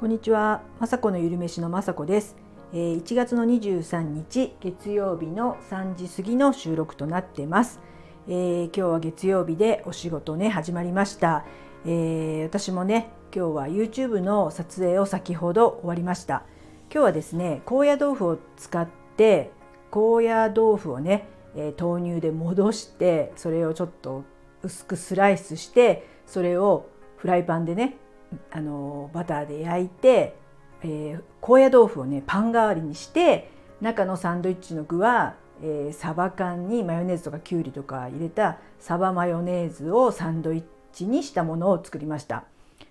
こんにちは、まさこのゆるめしのまさこです。えー1月の23日月曜日の3時過ぎの収録となってます。えー今日は月曜日でお仕事ね始まりました。えー私もね今日は YouTube の撮影を先ほど終わりました。今日はですね高野豆腐を使って高野豆腐をね、えー豆乳で戻してそれをちょっと薄くスライスしてそれをフライパンでねあのバターで焼いて、えー高野豆腐をねパン代わりにして中のサンドイッチの具は、えーサバ缶にマヨネーズとかきゅうりとか入れたサバマヨネーズをサンドイッチにしたものを作りました。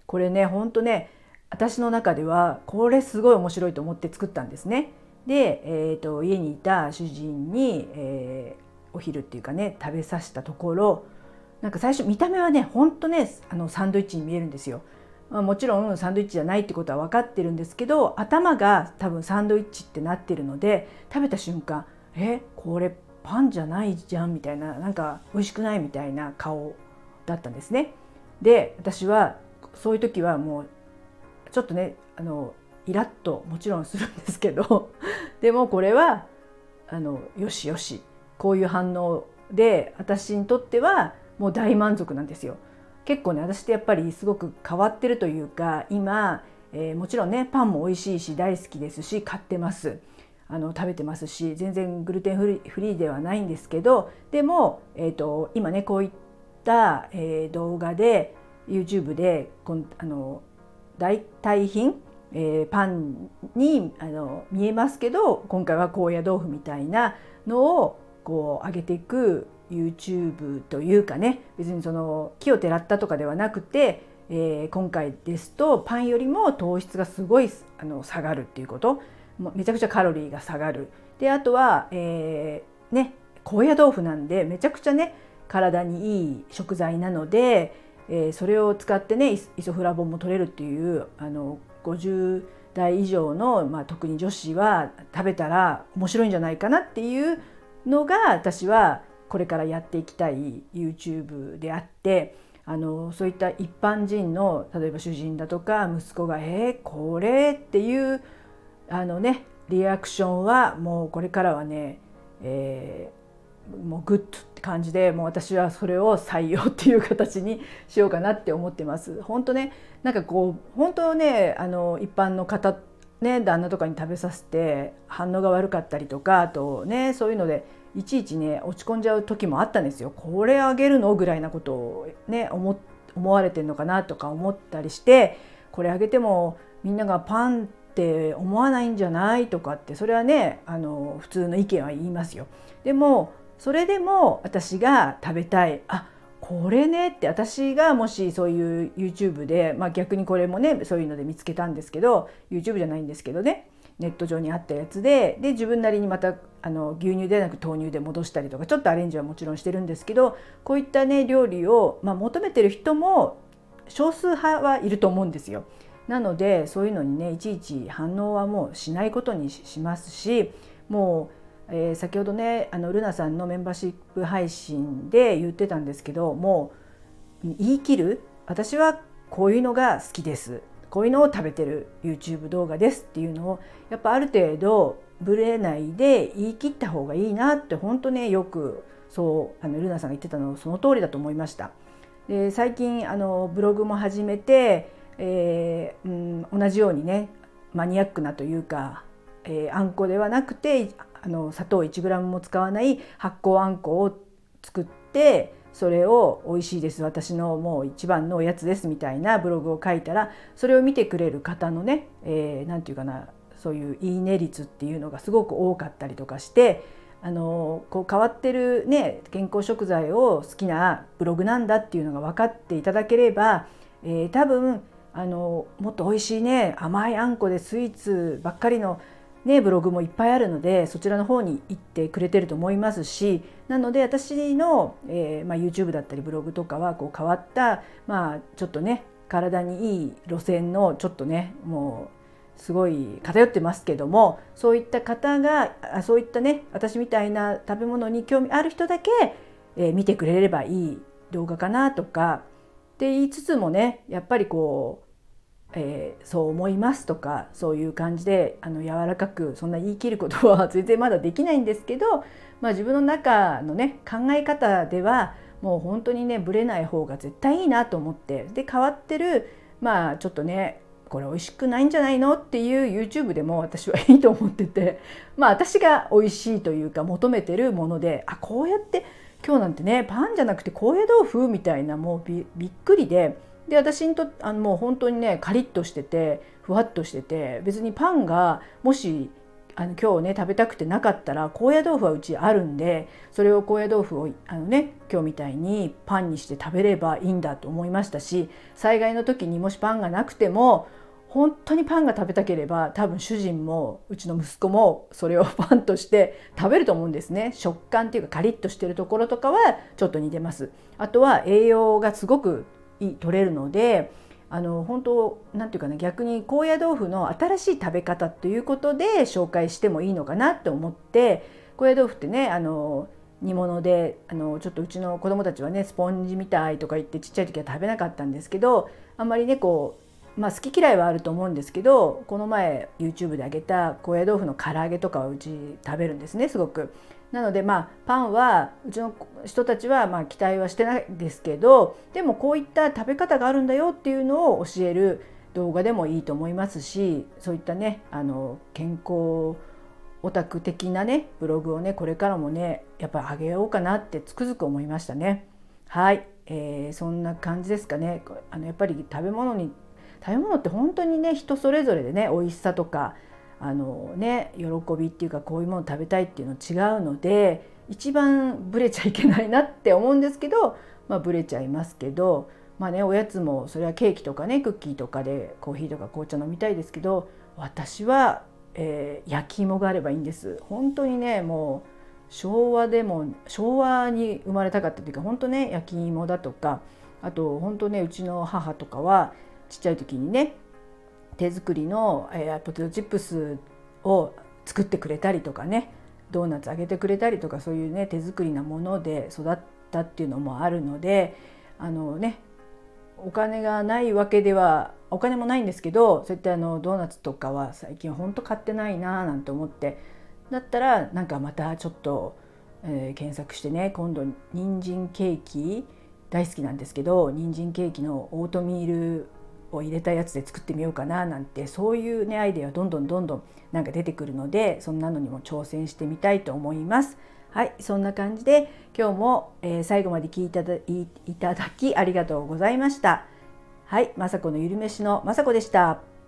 これねほんとね私の中ではこれすごい面白いと思って作ったんですね。で、えー、と家にいた主人に、えーお昼っていうかね食べさせたところなんか最初見た目はねほんとねあのサンドイッチに見えるんですよ。まあ、もちろんサンドイッチじゃないってことは分かってるんですけど頭が多分サンドイッチってなってるので食べた瞬間「えこれパンじゃないじゃん」みたいななんか美味しくないみたいな顔だったんですね。で私はそういう時はもうちょっとねあのイラッともちろんするんですけど でもこれはあのよしよしこういう反応で私にとってはもう大満足なんですよ。結構ね私ってやっぱりすごく変わってるというか今、えーもちろんねパンも美味しいし大好きですし買ってます。あの食べてますし全然グルテンフリーではないんですけどでも、えー、と今ねこういった、えー動画で YouTube でこんあの代替品、えーパンにあの見えますけど今回は高野豆腐みたいなのをこう上げていく YouTube というかね別にその木をてらったとかではなくて、えー今回ですとパンよりも糖質がすごいあの下がるっていうこと。めちゃくちゃカロリーが下がる。であとは、えーね高野豆腐なんでめちゃくちゃね体にいい食材なので、えーそれを使ってねイソイソフラボンも取れるっていうあの50代以上の、まあ、特に女子は食べたら面白いんじゃないかなっていうのが私はこれからやっていきたい YouTube であってあのそういった一般人の例えば主人だとか息子が「えー、これ?」っていうあのねリアクションはもうこれからはね、えーもうグッドって感じでもう私はそれを採用っていう形にしようかなって思ってます。本当ねなんかこう本当ねあの一般の方ね旦那とかに食べさせて反応が悪かったりとかあとねそういうのでいちいちね落ち込んじゃう時もあったんですよ。これあげるの？ぐらいなことをね思思われてんのかなとか思ったりしてこれあげてもみんながパンって思わないんじゃないとかってそれはねあの普通の意見は言いますよ。でもそれでも私が食べたいあこれねって私がもしそういう YouTube で、まあ、逆にこれもねそういうので見つけたんですけど YouTube じゃないんですけどねネット上にあったやつでで自分なりにまたあの牛乳ではなく豆乳で戻したりとかちょっとアレンジはもちろんしてるんですけどこういったね料理を、まあ、求めてる人も少数派はいると思うんですよ。なのでそういうのにねいちいち反応はもうしないことにしますしもうえー先ほどねあのルナさんのメンバーシップ配信で言ってたんですけどもう言い切る？私はこういうのが好きですこういうのを食べてる YouTube 動画ですっていうのをやっぱある程度ぶれないで言い切った方がいいなって本当ねよくそうあのルナさんが言ってたのその通りだと思いました。で最近あのブログも始めて、えーうん、同じようにねマニアックなというか、えーあんこではなくてあの砂糖 1g も使わない発酵あんこを作ってそれを美味しいです。私のもう一番のおやつですみたいなブログを書いたらそれを見てくれる方のね何、えー、て言うかなそういういいね率っていうのがすごく多かったりとかしてあのこう変わってるね健康食材を好きなブログなんだっていうのが分かっていただければ、えー多分あのもっと美味しいね甘いあんこでスイーツばっかりのね、ブログもいっぱいあるのでそちらの方に行ってくれてると思いますしなので私の、えーまあ、YouTube だったりブログとかはこう変わった、まあ、ちょっとね体にいい路線のちょっとねもうすごい偏ってますけどもそういった方があそういったね私みたいな食べ物に興味ある人だけ、えー見てくれればいい動画かなとかって言いつつもねやっぱりこうえー、そう思いますとかそういう感じであの柔らかくそんな言い切ることは 全然まだできないんですけど、まあ、自分の中のね考え方ではもう本当にねぶれない方が絶対いいなと思ってで変わってるまあちょっとねこれ美味しくないんじゃないの？っていう YouTube でも私はいいと思っててまあ私が美味しいというか求めてるものであこうやって今日なんてねパンじゃなくて高野豆腐みたいなもうびっくりでで私にとあのもう本当にねカリッとしててふわっとしてて別にパンがもしあの今日ね食べたくてなかったら高野豆腐はうちあるんでそれを高野豆腐をあのね今日みたいにパンにして食べればいいんだと思いましたし災害の時にもしパンがなくても本当にパンが食べたければ多分主人もうちの息子もそれを パンとして食べると思うんですね。食感っていうかカリッとしてるところとかはちょっと似てます。あとは栄養がすごく取れるのであの本当なんていうかな逆に高野豆腐の新しい食べ方ということで紹介してもいいのかなって思って高野豆腐ってねあの煮物であのちょっとうちの子供たちはねスポンジみたいとか言ってちっちゃい時は食べなかったんですけどあんまりねこう、まあ、好き嫌いはあると思うんですけどこの前 YouTube であげた高野豆腐の唐揚げとかはうち食べるんですねすごく。なのでまあパンはうちの人たちはまあ期待はしてないですけどでもこういった食べ方があるんだよっていうのを教える動画でもいいと思いますしそういったねあの健康オタク的なねブログをねこれからもねやっぱり上げようかなってつくづく思いましたね。はい、えー、そんな感じですかね。あのやっぱり食べ物に食べ物って本当にね人それぞれでね美味しさとかあのね喜びっていうかこういうもの食べたいっていうの違うので一番ブレちゃいけないなって思うんですけど、まあ、ブレちゃいますけどまあねおやつもそれはケーキとかねクッキーとかでコーヒーとか紅茶飲みたいですけど私は、えー、焼き芋があればいいんです。本当にねもう昭和でも昭和に生まれたかったっていうか本当ね焼き芋だとかあと本当ねうちの母とかはちっちゃい時にね手作りの、えー、ポテトチップスを作ってくれたりとかねドーナツあげてくれたりとかそういうね手作りなもので育ったっていうのもあるのであのねお金がないわけではお金もないんですけどそういったあのドーナツとかは最近ほんと買ってないなーなんて思ってだったらなんかまたちょっと、えー、検索してね今度人参ケーキ大好きなんですけど人参ケーキのオートミールを入れたやつで作ってみようかななんてそういうねアイデアどんどんどんどんなんか出てくるのでそんなのにも挑戦してみたいと思います。はいそんな感じで今日も、えー、最後まで聞いただいただきありがとうございました。はい、まさこのゆるめしのまさこでした。